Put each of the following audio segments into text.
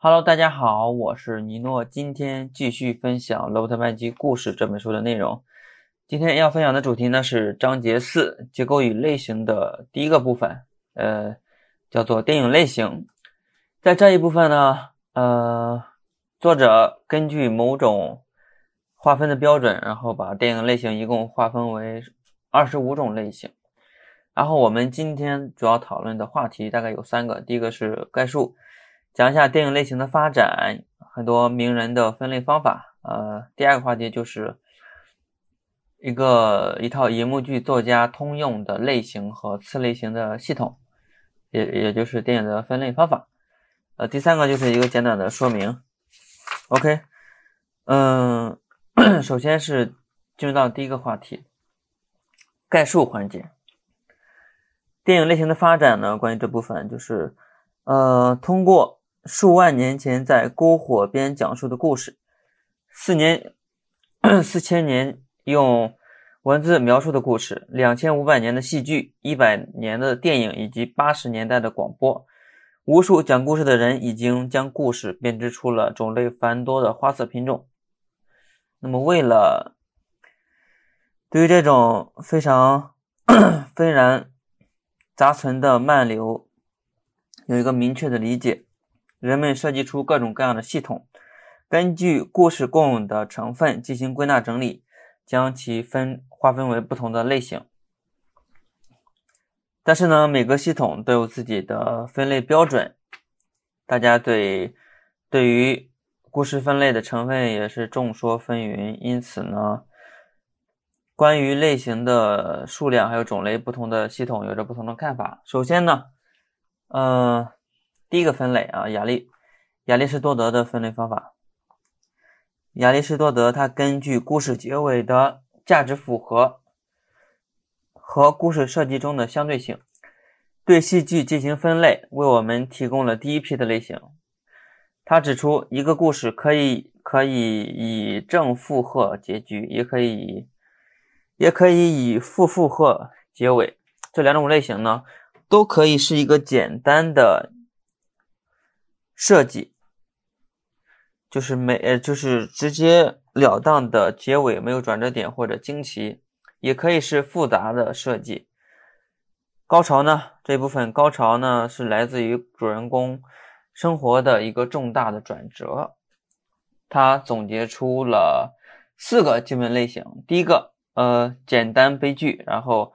Hello，大家好，我是尼诺，今天继续分享《罗伯特麦基故事》这本书的内容。今天要分享的主题呢是章节四结构与类型的第一个部分，呃，叫做电影类型。在这一部分呢，呃，作者根据某种划分的标准，然后把电影类型一共划分为二十五种类型。然后我们今天主要讨论的话题大概有三个，第一个是概述，讲一下电影类型的发展，很多名人的分类方法。呃，第二个话题就是一个一套银幕剧作家通用的类型和次类型的系统，也也就是电影的分类方法。呃，第三个就是一个简短的说明。OK，嗯，首先是进入到第一个话题，概述环节。电影类型的发展呢？关于这部分，就是呃，通过数万年前在篝火边讲述的故事，四年四千年用文字描述的故事，两千五百年的戏剧，一百年的电影，以及八十年代的广播，无数讲故事的人已经将故事编织出了种类繁多的花色品种。那么，为了对于这种非常 纷然。杂存的漫流有一个明确的理解，人们设计出各种各样的系统，根据故事共有的成分进行归纳整理，将其分划分为不同的类型。但是呢，每个系统都有自己的分类标准，大家对对于故事分类的成分也是众说纷纭，因此呢。关于类型的数量还有种类，不同的系统有着不同的看法。首先呢，呃，第一个分类啊，亚历亚里士多德的分类方法。亚里士多德他根据故事结尾的价值符合和故事设计中的相对性，对戏剧进行分类，为我们提供了第一批的类型。他指出，一个故事可以可以以正负荷结局，也可以也可以以负负荷结尾，这两种类型呢，都可以是一个简单的设计，就是没呃，就是直截了当的结尾，没有转折点或者惊奇，也可以是复杂的设计。高潮呢，这部分高潮呢是来自于主人公生活的一个重大的转折，他总结出了四个基本类型，第一个。呃，简单悲剧，然后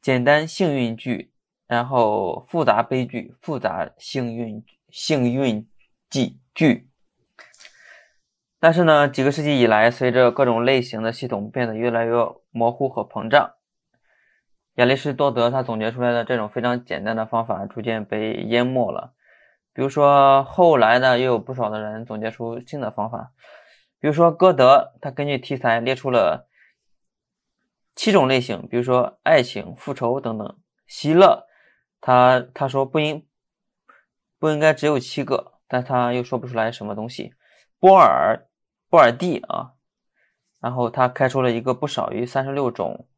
简单幸运剧，然后复杂悲剧，复杂幸运剧幸运剧剧。但是呢，几个世纪以来，随着各种类型的系统变得越来越模糊和膨胀，亚里士多德他总结出来的这种非常简单的方法逐渐被淹没了。比如说，后来呢，又有不少的人总结出新的方法，比如说歌德，他根据题材列出了。七种类型，比如说爱情、复仇等等。席勒，他他说不应不应该只有七个，但他又说不出来什么东西。波尔波尔蒂啊，然后他开出了一个不少于三十六种，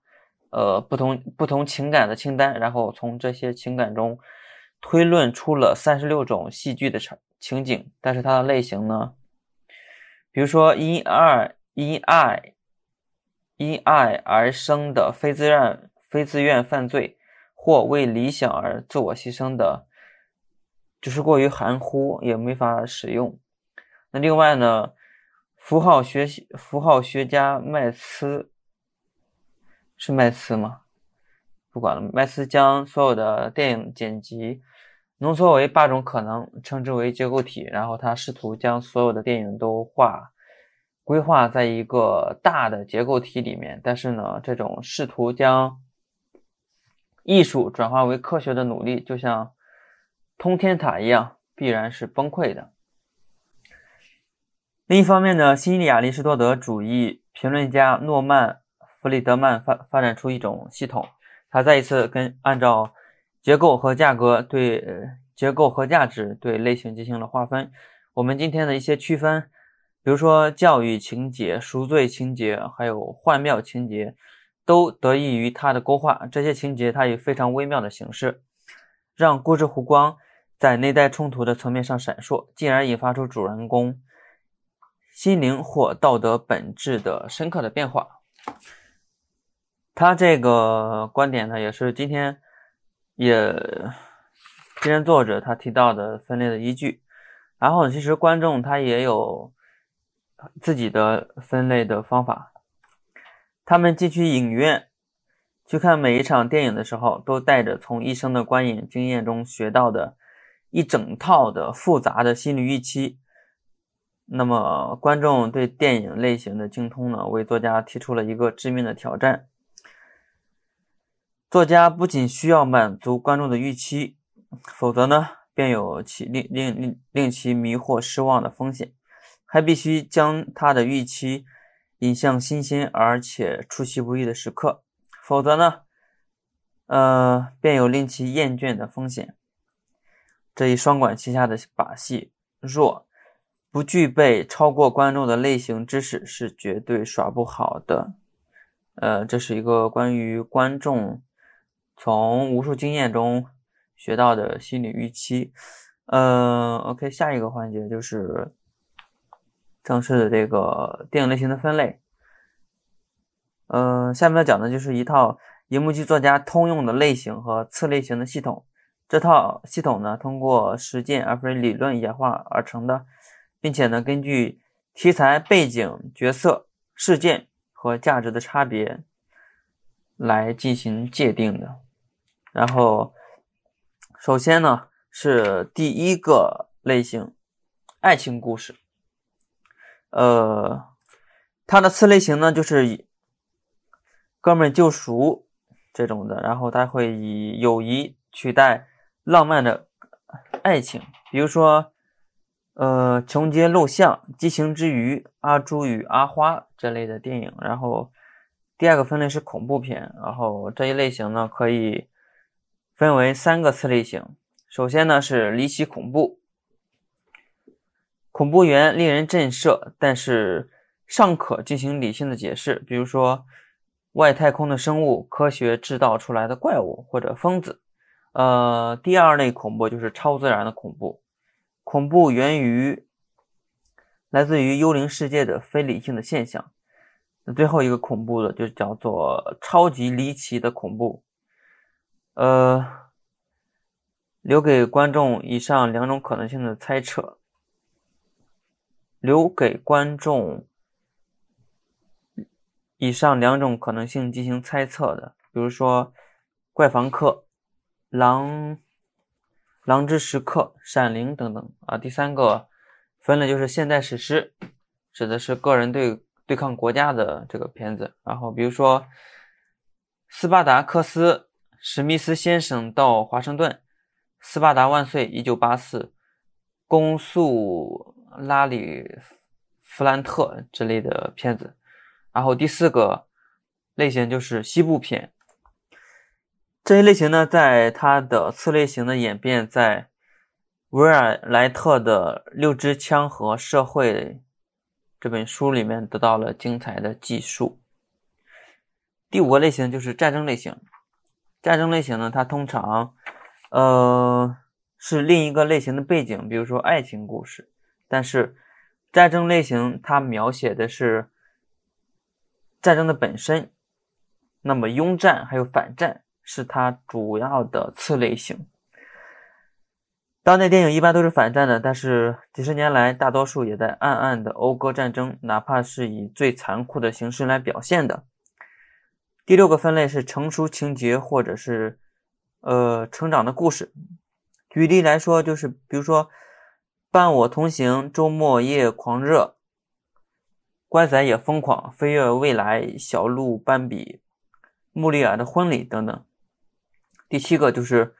呃，不同不同情感的清单，然后从这些情感中推论出了三十六种戏剧的场情景。但是它的类型呢，比如说因爱因爱。因爱而生的非自愿、非自愿犯罪，或为理想而自我牺牲的，只是过于含糊，也没法使用。那另外呢，符号学习符号学家麦斯是麦斯吗？不管了，麦斯将所有的电影剪辑浓缩为八种可能，称之为结构体，然后他试图将所有的电影都画。规划在一个大的结构体里面，但是呢，这种试图将艺术转化为科学的努力，就像通天塔一样，必然是崩溃的。另一方面呢，新亚里士多德主义评论家诺曼·弗里德曼发发展出一种系统，他再一次跟按照结构和价格对结构和价值对类型进行了划分。我们今天的一些区分。比如说，教育情节、赎罪情节，还有幻妙情节，都得益于他的勾画。这些情节，它以非常微妙的形式，让故事弧光在内在冲突的层面上闪烁，进而引发出主人公心灵或道德本质的深刻的变化。他这个观点呢，也是今天也今天作者他提到的分类的依据。然后其实观众他也有自己的分类的方法。他们进去影院去看每一场电影的时候，都带着从一生的观影经验中学到的一整套的复杂的心理预期。那么，观众对电影类型的精通呢，为作家提出了一个致命的挑战。作家不仅需要满足观众的预期，否则呢，便有其令令令令其迷惑失望的风险，还必须将他的预期引向新鲜而且出其不意的时刻，否则呢，呃，便有令其厌倦的风险。这一双管齐下的把戏，若不具备超过观众的类型知识，是绝对耍不好的。呃，这是一个关于观众。从无数经验中学到的心理预期，嗯，OK，下一个环节就是正式的这个电影类型的分类。嗯，下面要讲的就是一套银幕剧作家通用的类型和次类型的系统。这套系统呢，通过实践而非理论演化而成的，并且呢，根据题材、背景、角色、事件和价值的差别来进行界定的。然后，首先呢是第一个类型，爱情故事。呃，它的次类型呢就是以哥们救赎这种的，然后它会以友谊取代浪漫的爱情，比如说，呃，穷街陋巷、激情之余、阿朱与阿花这类的电影。然后第二个分类是恐怖片，然后这一类型呢可以。分为三个次类型。首先呢是离奇恐怖，恐怖源令人震慑，但是尚可进行理性的解释，比如说外太空的生物、科学制造出来的怪物或者疯子。呃，第二类恐怖就是超自然的恐怖，恐怖源于来自于幽灵世界的非理性的现象。那最后一个恐怖的就叫做超级离奇的恐怖。呃，留给观众以上两种可能性的猜测，留给观众以上两种可能性进行猜测的，比如说《怪房客》《狼狼之时刻》《闪灵》等等啊。第三个分类就是现代史诗，指的是个人对对抗国家的这个片子。然后比如说《斯巴达克斯》。史密斯先生到华盛顿，斯巴达万岁，一九八四，公诉拉里弗兰特之类的片子。然后第四个类型就是西部片。这一类型呢，在它的次类型的演变，在维尔莱特的《六支枪和社会》这本书里面得到了精彩的记述。第五个类型就是战争类型。战争类型呢，它通常，呃，是另一个类型的背景，比如说爱情故事。但是，战争类型它描写的是战争的本身，那么拥战还有反战是它主要的次类型。当代电影一般都是反战的，但是几十年来，大多数也在暗暗的讴歌战争，哪怕是以最残酷的形式来表现的。第六个分类是成熟情节或者是呃成长的故事。举例来说，就是比如说《伴我同行》《周末夜狂热》《乖仔也疯狂》《飞跃未来》《小鹿斑比》《穆丽尔的婚礼》等等。第七个就是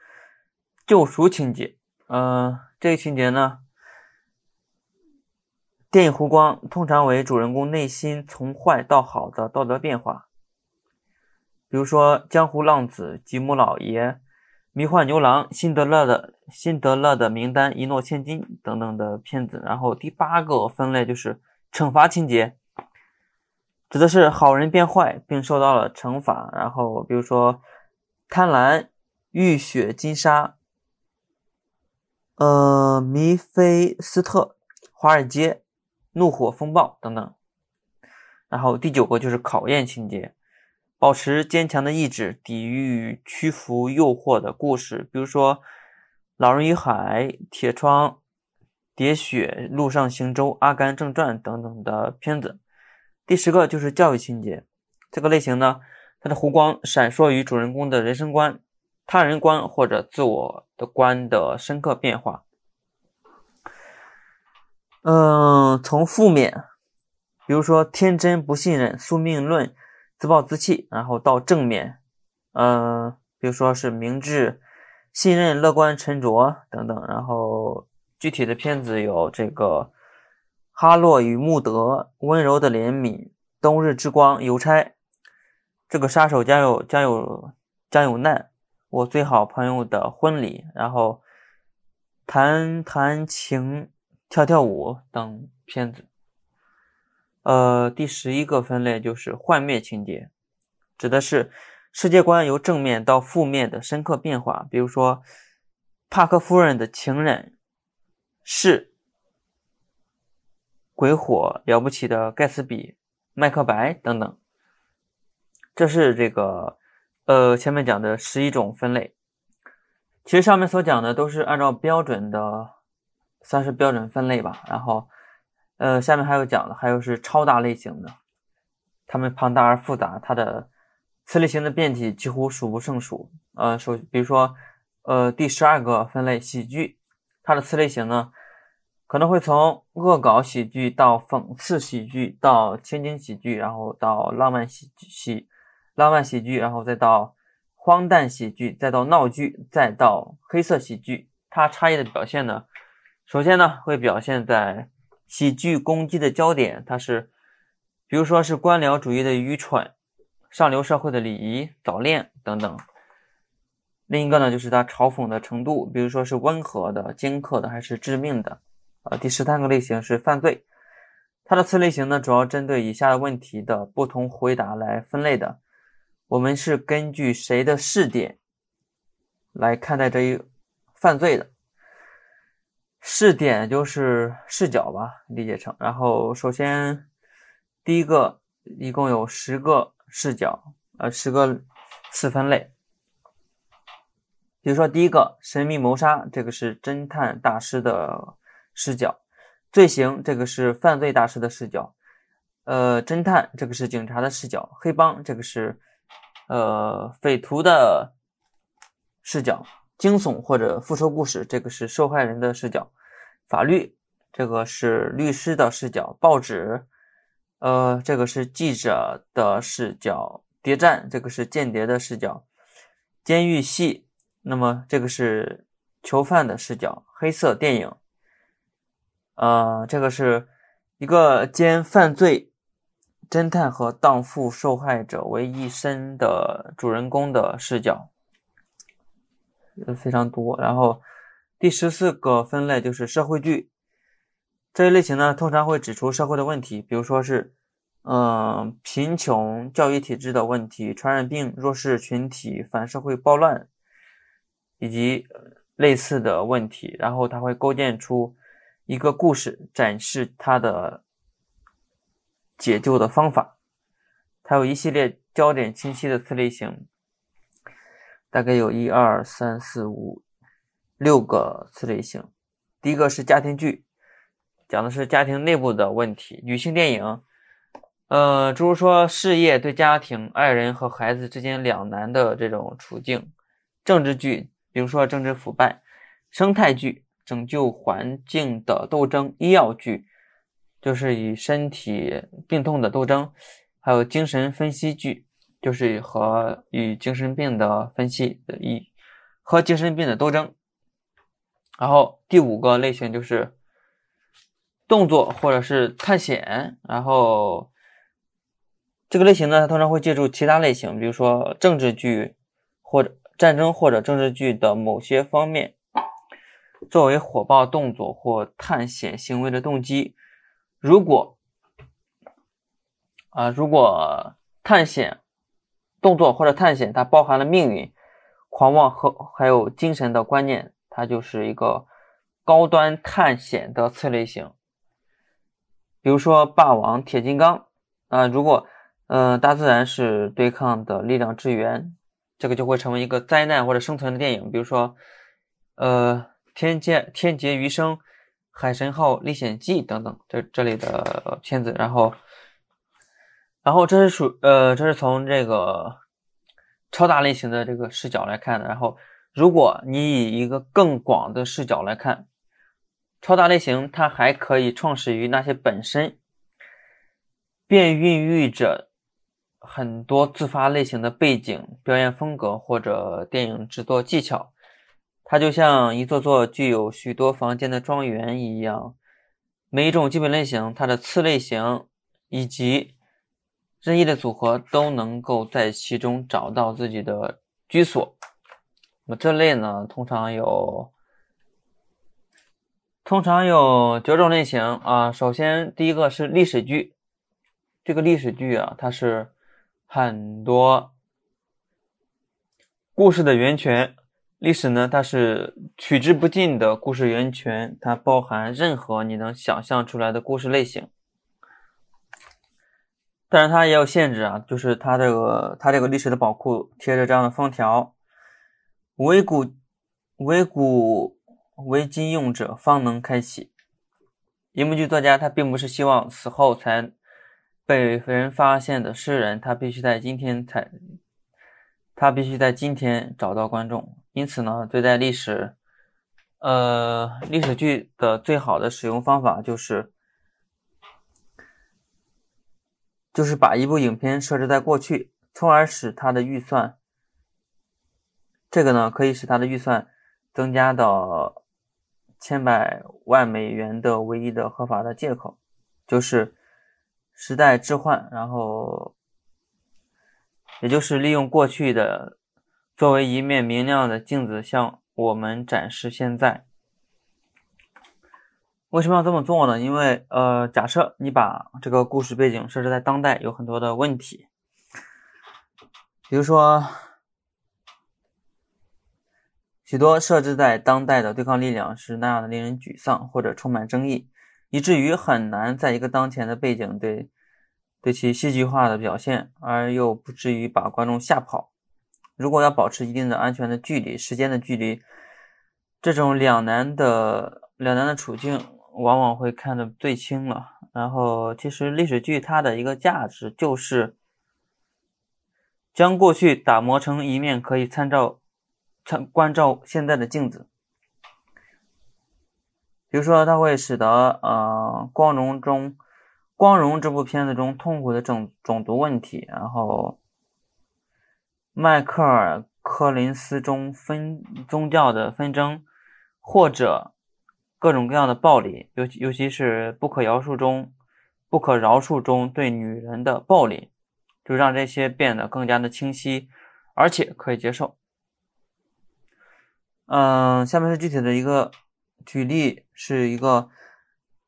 救赎情节。呃，这个情节呢，电影湖光通常为主人公内心从坏到好的道德变化。比如说《江湖浪子》《吉姆老爷》《迷幻牛郎》《辛德勒的辛德勒的名单》《一诺千金》等等的片子。然后第八个分类就是惩罚情节，指的是好人变坏并受到了惩罚。然后比如说《贪婪》《浴血金沙》呃，弥菲斯特、华尔街、怒火风暴等等。然后第九个就是考验情节，保持坚强的意志，抵御屈服诱惑的故事，比如说《老人与海》《铁窗》。喋血、陆上行舟、阿甘正传等等的片子。第十个就是教育情节，这个类型呢，它的弧光闪烁于主人公的人生观、他人观或者自我的观的深刻变化。嗯，从负面，比如说天真、不信任、宿命论、自暴自弃，然后到正面，嗯，比如说是明智、信任、乐观、沉着等等，然后。具体的片子有这个《哈洛与穆德》《温柔的怜悯》《冬日之光》《邮差》这个杀手将有将有将有难，我最好朋友的婚礼，然后弹弹琴、跳跳舞等片子。呃，第十一个分类就是幻灭情节，指的是世界观由正面到负面的深刻变化，比如说帕克夫人的情人。是鬼火了不起的盖茨比、麦克白等等，这是这个呃前面讲的十一种分类。其实上面所讲的都是按照标准的，算是标准分类吧。然后呃下面还有讲的，还有是超大类型的，它们庞大而复杂，它的次类型的变体几乎数不胜数。呃，首比如说呃第十二个分类喜剧，它的次类型呢。可能会从恶搞喜剧到讽刺喜剧，到情景喜剧，然后到浪漫喜剧、喜浪漫喜剧，然后再到荒诞喜剧，再到闹剧，再到黑色喜剧。它差异的表现呢，首先呢会表现在喜剧攻击的焦点，它是，比如说是官僚主义的愚蠢、上流社会的礼仪、早恋等等。另一个呢就是它嘲讽的程度，比如说是温和的、尖刻的，还是致命的。呃，第十三个类型是犯罪，它的次类型呢，主要针对以下的问题的不同回答来分类的。我们是根据谁的视点来看待这一犯罪的？视点就是视角吧，理解成。然后，首先第一个一共有十个视角，呃，十个次分类。比如说第一个神秘谋杀，这个是侦探大师的。视角，罪行这个是犯罪大师的视角，呃，侦探这个是警察的视角，黑帮这个是呃匪徒的视角，惊悚或者复仇故事这个是受害人的视角，法律这个是律师的视角，报纸呃这个是记者的视角，谍战这个是间谍的视角，监狱戏那么这个是囚犯的视角，黑色电影。呃，这个是一个兼犯罪侦探和荡妇受害者为一身的主人公的视角，非常多。然后第十四个分类就是社会剧，这一类型呢，通常会指出社会的问题，比如说是，嗯，贫穷、教育体制的问题、传染病、弱势群体、反社会暴乱以及类似的问题，然后它会构建出。一个故事展示它的解救的方法，它有一系列焦点清晰的次类型，大概有一二三四五六个次类型。第一个是家庭剧，讲的是家庭内部的问题；女性电影，呃，诸如说事业对家庭、爱人和孩子之间两难的这种处境；政治剧，比如说政治腐败；生态剧。拯救环境的斗争，医药剧就是与身体病痛的斗争，还有精神分析剧，就是和与精神病的分析的一和精神病的斗争。然后第五个类型就是动作或者是探险，然后这个类型呢，它通常会借助其他类型，比如说政治剧或者战争或者政治剧的某些方面。作为火爆动作或探险行为的动机，如果啊，如果探险动作或者探险它包含了命运、狂妄和还有精神的观念，它就是一个高端探险的次类型，比如说《霸王》《铁金刚》啊。如果嗯大自然是对抗的力量之源，这个就会成为一个灾难或者生存的电影。比如说呃《天劫天劫余生》《海神号历险记》等等这这类的片子。然后然后这是属呃这是从这个超大类型的这个视角来看的。然后。如果你以一个更广的视角来看，超大类型它还可以创始于那些本身便孕育着很多自发类型的背景、表演风格或者电影制作技巧。它就像一座座具有许多房间的庄园一样，每一种基本类型、它的次类型以及任意的组合都能够在其中找到自己的居所。那么这类呢，通常有通常有九种类型啊。首先，第一个是历史剧，这个历史剧啊，它是很多故事的源泉。历史呢，它是取之不尽的故事源泉，它包含任何你能想象出来的故事类型。但是它也有限制啊，就是它这个它这个历史的宝库贴着这样的封条。唯古唯古为今用者方能开启。一幕剧作家他并不是希望死后才被人发现的诗人，他必须在今天才，他必须在今天找到观众。因此呢，对待历史，呃，历史剧的最好的使用方法就是，就是把一部影片设置在过去，从而使它的预算。这个呢，可以使它的预算增加到千百万美元的唯一的合法的借口，就是时代置换，然后也就是利用过去的作为一面明亮的镜子，向我们展示现在。为什么要这么做呢？因为呃，假设你把这个故事背景设置在当代，有很多的问题，比如说。许多设置在当代的对抗力量是那样的令人沮丧，或者充满争议，以至于很难在一个当前的背景对对其戏剧化的表现，而又不至于把观众吓跑。如果要保持一定的安全的距离、时间的距离，这种两难的两难的处境往往会看得最清了。然后，其实历史剧它的一个价值就是将过去打磨成一面可以参照。参关照现在的镜子，比如说，它会使得呃，光荣中，光荣这部片子中痛苦的种种族问题，然后迈克尔·柯林斯中分宗教的纷争，或者各种各样的暴力，尤其尤其是不可饶恕中，不可饶恕中对女人的暴力，就让这些变得更加的清晰，而且可以接受。嗯，下面是具体的一个举例，是一个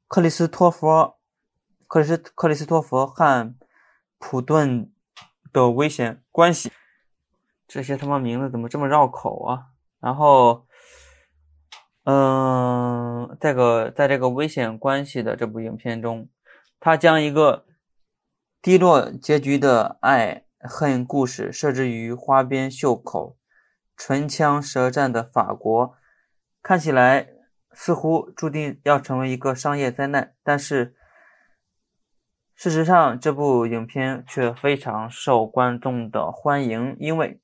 克里斯托弗、克里斯克里斯托弗汉普顿的危险关系。这些他妈名字怎么这么绕口啊？然后，嗯，这个在这个危险关系的这部影片中，他将一个低落结局的爱恨故事设置于花边袖口。唇枪舌战的法国，看起来似乎注定要成为一个商业灾难，但是事实上，这部影片却非常受观众的欢迎，因为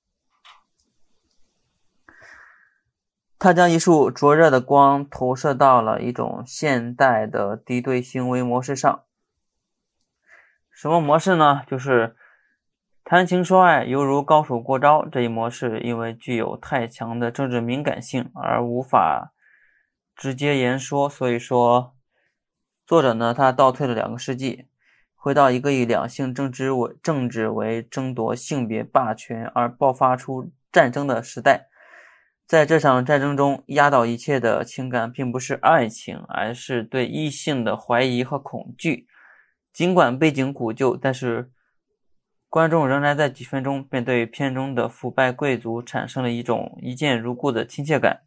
他将一束灼热的光投射到了一种现代的敌对行为模式上。什么模式呢？就是。谈情说爱犹如高手过招，这一模式因为具有太强的政治敏感性而无法直接言说。所以说，作者呢，他倒退了两个世纪，回到一个以两性政治为政治为争夺性别霸权而爆发出战争的时代。在这场战争中，压倒一切的情感并不是爱情，而是对异性的怀疑和恐惧。尽管背景古旧，但是。观众仍然在几分钟便对片中的腐败贵族产生了一种一见如故的亲切感。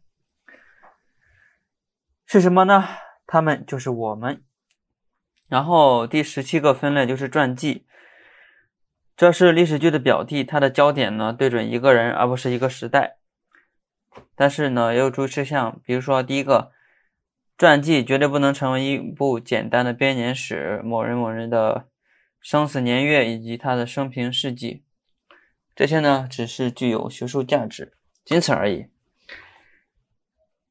是什么呢？他们就是我们。然后第十七个分类就是传记，这是历史剧的表弟，它的焦点呢对准一个人而不是一个时代。但是呢也有注意事项，比如说第一个，传记绝对不能成为一部简单的编年史，某人某人的生死年月以及他的生平事迹，这些呢只是具有学术价值，仅此而已。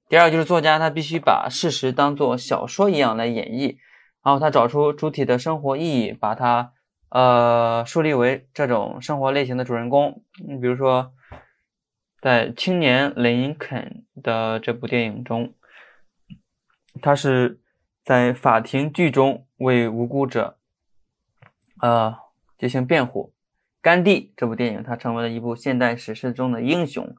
第二就是作家他必须把事实当做小说一样来演绎。然后他找出主体的生活意义，把它呃树立为这种生活类型的主人公。你比如说，在《青年林肯》的这部电影中，他是在法庭剧中为无辜者呃进行辩护。《甘地》这部电影，他成为了一部现代史诗中的英雄。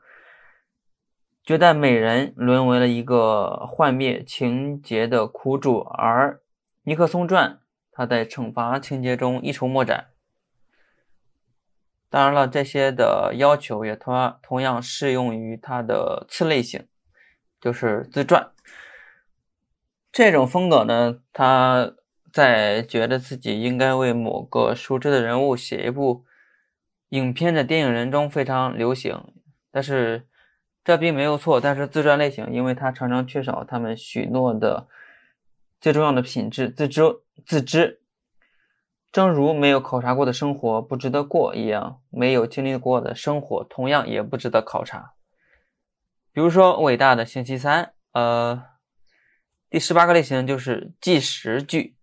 绝代美人沦为了一个幻灭情节的苦主，而。尼克松传，他在惩罚情节中一筹莫展。当然了，这些的要求也同样同样适用于他的次类型，就是自传。这种风格呢，他在觉得自己应该为某个熟知的人物写一部影片的电影人中非常流行。但是这并没有错。但是自传类型，因为它常常缺少他们许诺的。最重要的品质，自知自知，正如没有考察过的生活不值得过一样，没有经历过的生活同样也不值得考察。比如说，伟大的星期三，呃，第十八个类型就是纪实剧，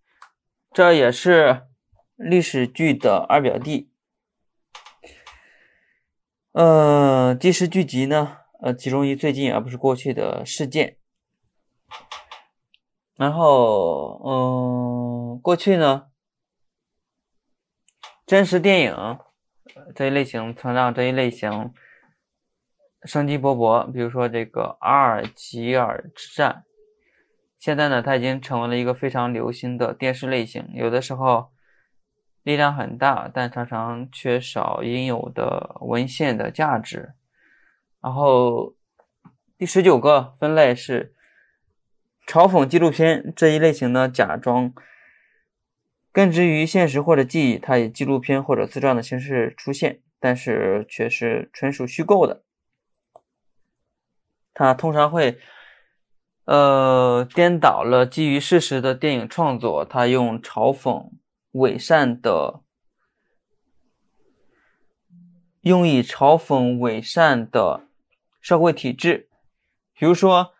这也是历史剧的二表弟。呃，纪实剧集呢，呃，集中于最近而不是过去的事件。然后，嗯，过去呢，真实电影这一类型曾让这一类型生机勃勃。比如说这个阿尔及尔之战，现在呢，它已经成为了一个非常流行的电视类型。有的时候力量很大，但常常缺少应有的文献的价值。然后第十九个分类是。嘲讽纪录片这一类型呢，假装根植于现实或者记忆，它以纪录片或者自传的形式出现，但是却是纯属虚构的。它通常会呃颠倒了基于事实的电影创作，它用嘲讽伪善的，用以嘲讽伪善的社会体制，比如说。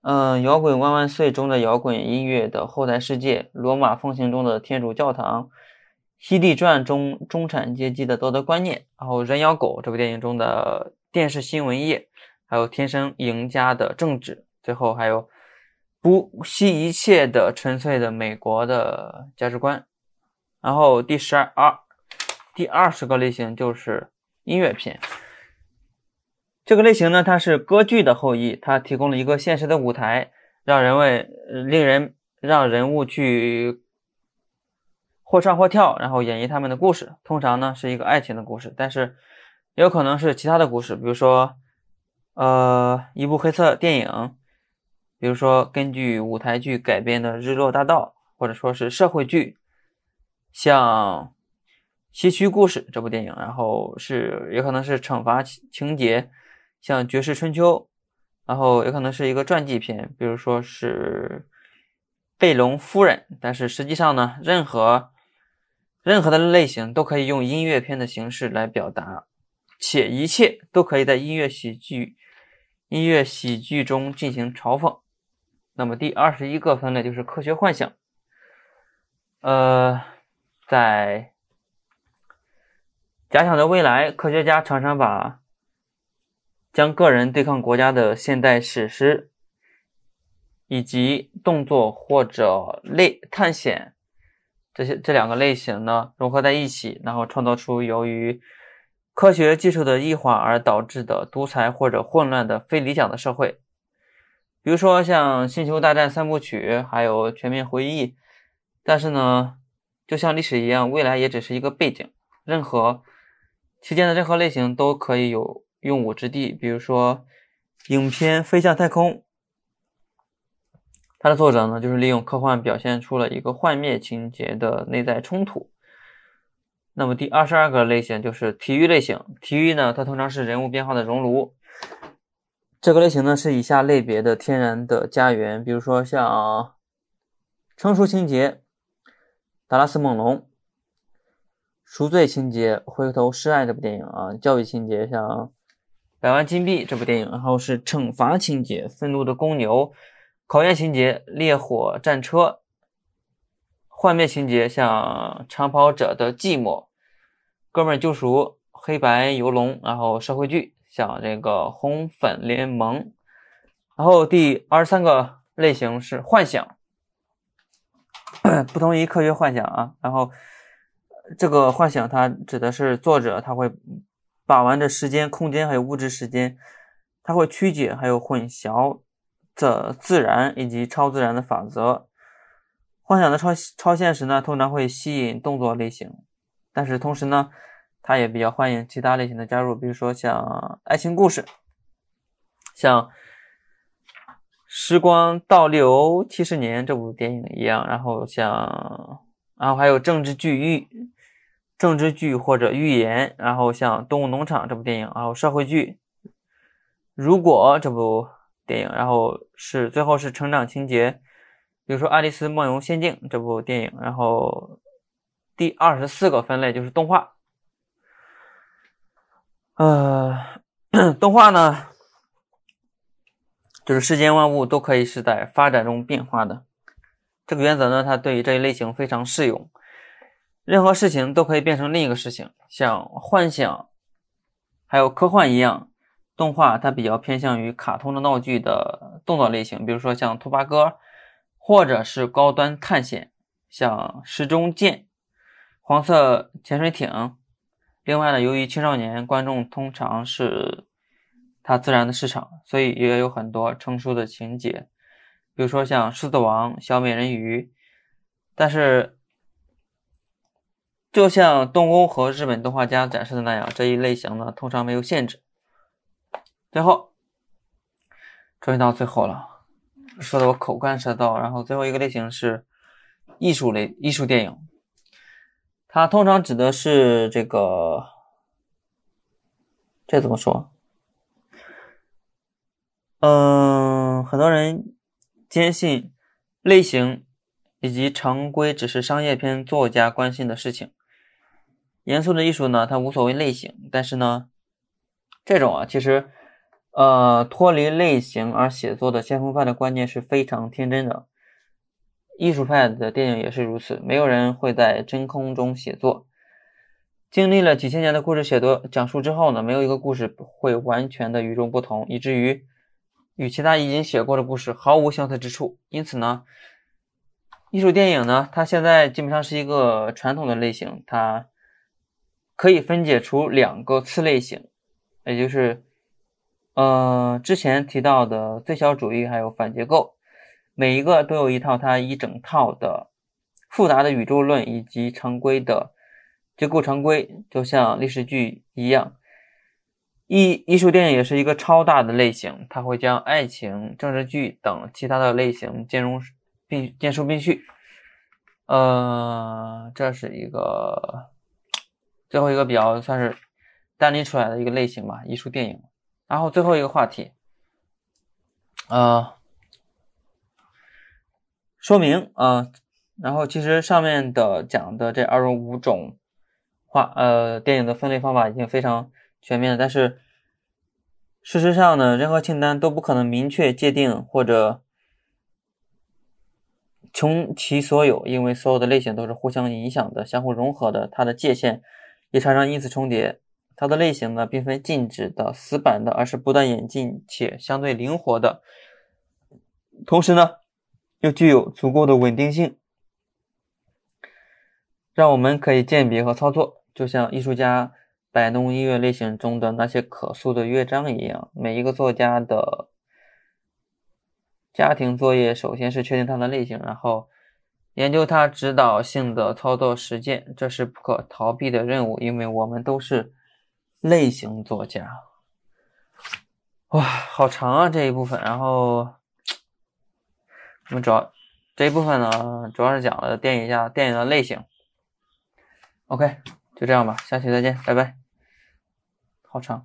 嗯，摇滚万万岁中的摇滚音乐的后台世界，罗马风行中的天主教堂，西地传中中产阶级的道德观念，然后人咬狗这部电影中的电视新闻业，还有天生赢家的政治，最后还有不惜一切的纯粹的美国的价值观。然后第十二二、第二十个类型就是音乐片。这个类型呢，它是歌剧的后裔，它提供了一个现实的舞台，让人为令人让人物去或唱或跳，然后演绎他们的故事。通常呢是一个爱情的故事，但是也有可能是其他的故事，比如说呃一部黑色电影，比如说根据舞台剧改编的《日落大道》，或者说是社会剧，像《西区故事》这部电影，然后是也可能是惩罚情节。像《绝世春秋》，然后有可能是一个传记片，比如说是《贝隆夫人》。但是实际上呢，任何任何的类型都可以用音乐片的形式来表达，且一切都可以在音乐喜剧音乐喜剧中进行嘲讽。那么第二十一个分类就是科学幻想。呃，在假想的未来，科学家常常把将个人对抗国家的现代史诗，以及动作或者类探险这些这两个类型呢融合在一起，然后创造出由于科学技术的异化而导致的独裁或者混乱的非理想的社会。比如说像《星球大战》三部曲，还有《全面回忆》。但是呢，就像历史一样，未来也只是一个背景。任何期间的任何类型都可以有。用武之地，比如说影片《飞向太空》，它的作者呢，就是利用科幻表现出了一个幻灭情节的内在冲突。那么第二十二个类型就是体育类型。体育呢，它通常是人物变化的熔炉。这个类型呢，是以下类别的天然的家园，比如说像成熟情节，《达拉斯猛龙》；赎罪情节，《回头是爱》这部电影啊；教育情节，像《百万金币》这部电影；然后是惩罚情节，《愤怒的公牛》；考验情节，《烈火战车》；幻灭情节，像《长跑者的寂寞》；哥们儿救赎》；黑白游龙；然后社会剧。像这个红粉联盟，然后第二十三个类型是幻想，不同于科学幻想啊。然后这个幻想它指的是作者他会把玩着时间、空间还有物质时间，它会曲解还有混淆这自然以及超自然的法则。幻想的超超现实呢，通常会吸引动作类型，但是同时呢。他也比较欢迎其他类型的加入，比如说像爱情故事，像《时光倒流七十年》这部电影一样，然后像，然后还有政治剧寓政治剧或者寓言，然后像《动物农场》这部电影，然后社会剧《如果》这部电影，然后是最后是成长情节，比如说《爱丽丝梦游仙境》这部电影，然后第二十四个分类就是动画。呃，动画呢，就是世间万物都可以是在发展中变化的。这个原则呢，它对于这一类型非常适用。任何事情都可以变成另一个事情，像幻想，还有科幻一样。动画它比较偏向于卡通的闹剧的动作类型，比如说像兔八哥，或者是高端探险，像时钟剑、黄色潜水艇。另外呢，由于青少年观众通常是它自然的市场，所以也有很多成熟的情节，比如说像《狮子王》《小美人鱼》。但是，就像东宫和日本动画家展示的那样，这一类型呢通常没有限制。最后，终于到最后了，说的我口干舌燥。然后最后一个类型是艺术类艺术电影。它通常指的是这个，这怎么说？嗯，很多人坚信类型以及常规只是商业片作家关心的事情。严肃的艺术呢，它无所谓类型，但是呢，这种啊，其实呃，脱离类型而写作的先锋派的观念是非常天真的。艺术派的电影也是如此，没有人会在真空中写作。经历了几千年的故事写作讲述之后呢，没有一个故事会完全的与众不同，以至于与其他已经写过的故事毫无相似之处。因此呢，艺术电影呢，它现在基本上是一个传统的类型，它可以分解出两个次类型，也就是呃之前提到的最小主义还有反结构。每一个都有一套它一整套的复杂的宇宙论以及常规的结构常规，就像历史剧一样。艺艺术电影也是一个超大的类型，它会将爱情、政治剧等其他的类型兼容并兼收并蓄。呃，这是一个最后一个比较算是单拎出来的一个类型吧，艺术电影。然后最后一个话题，呃。说明啊，然后其实上面的讲的这二十五种话呃电影的分类方法已经非常全面了，但是事实上呢，任何清单都不可能明确界定或者穷其所有，因为所有的类型都是互相影响的、相互融合的，它的界限也常常因此重叠。它的类型呢，并非静止的、死板的，而是不断演进且相对灵活的。同时呢。又具有足够的稳定性，让我们可以鉴别和操作，就像艺术家摆弄音乐类型中的那些可塑的乐章一样。每一个作家的家庭作业，首先是确定它的类型，然后研究它指导性的操作实践，这是不可逃避的任务，因为我们都是类型作家。哇，好长啊这一部分，然后。我们主要这一部分呢，主要是讲了电影下电影的类型。OK，就这样吧，下期再见，拜拜。好长。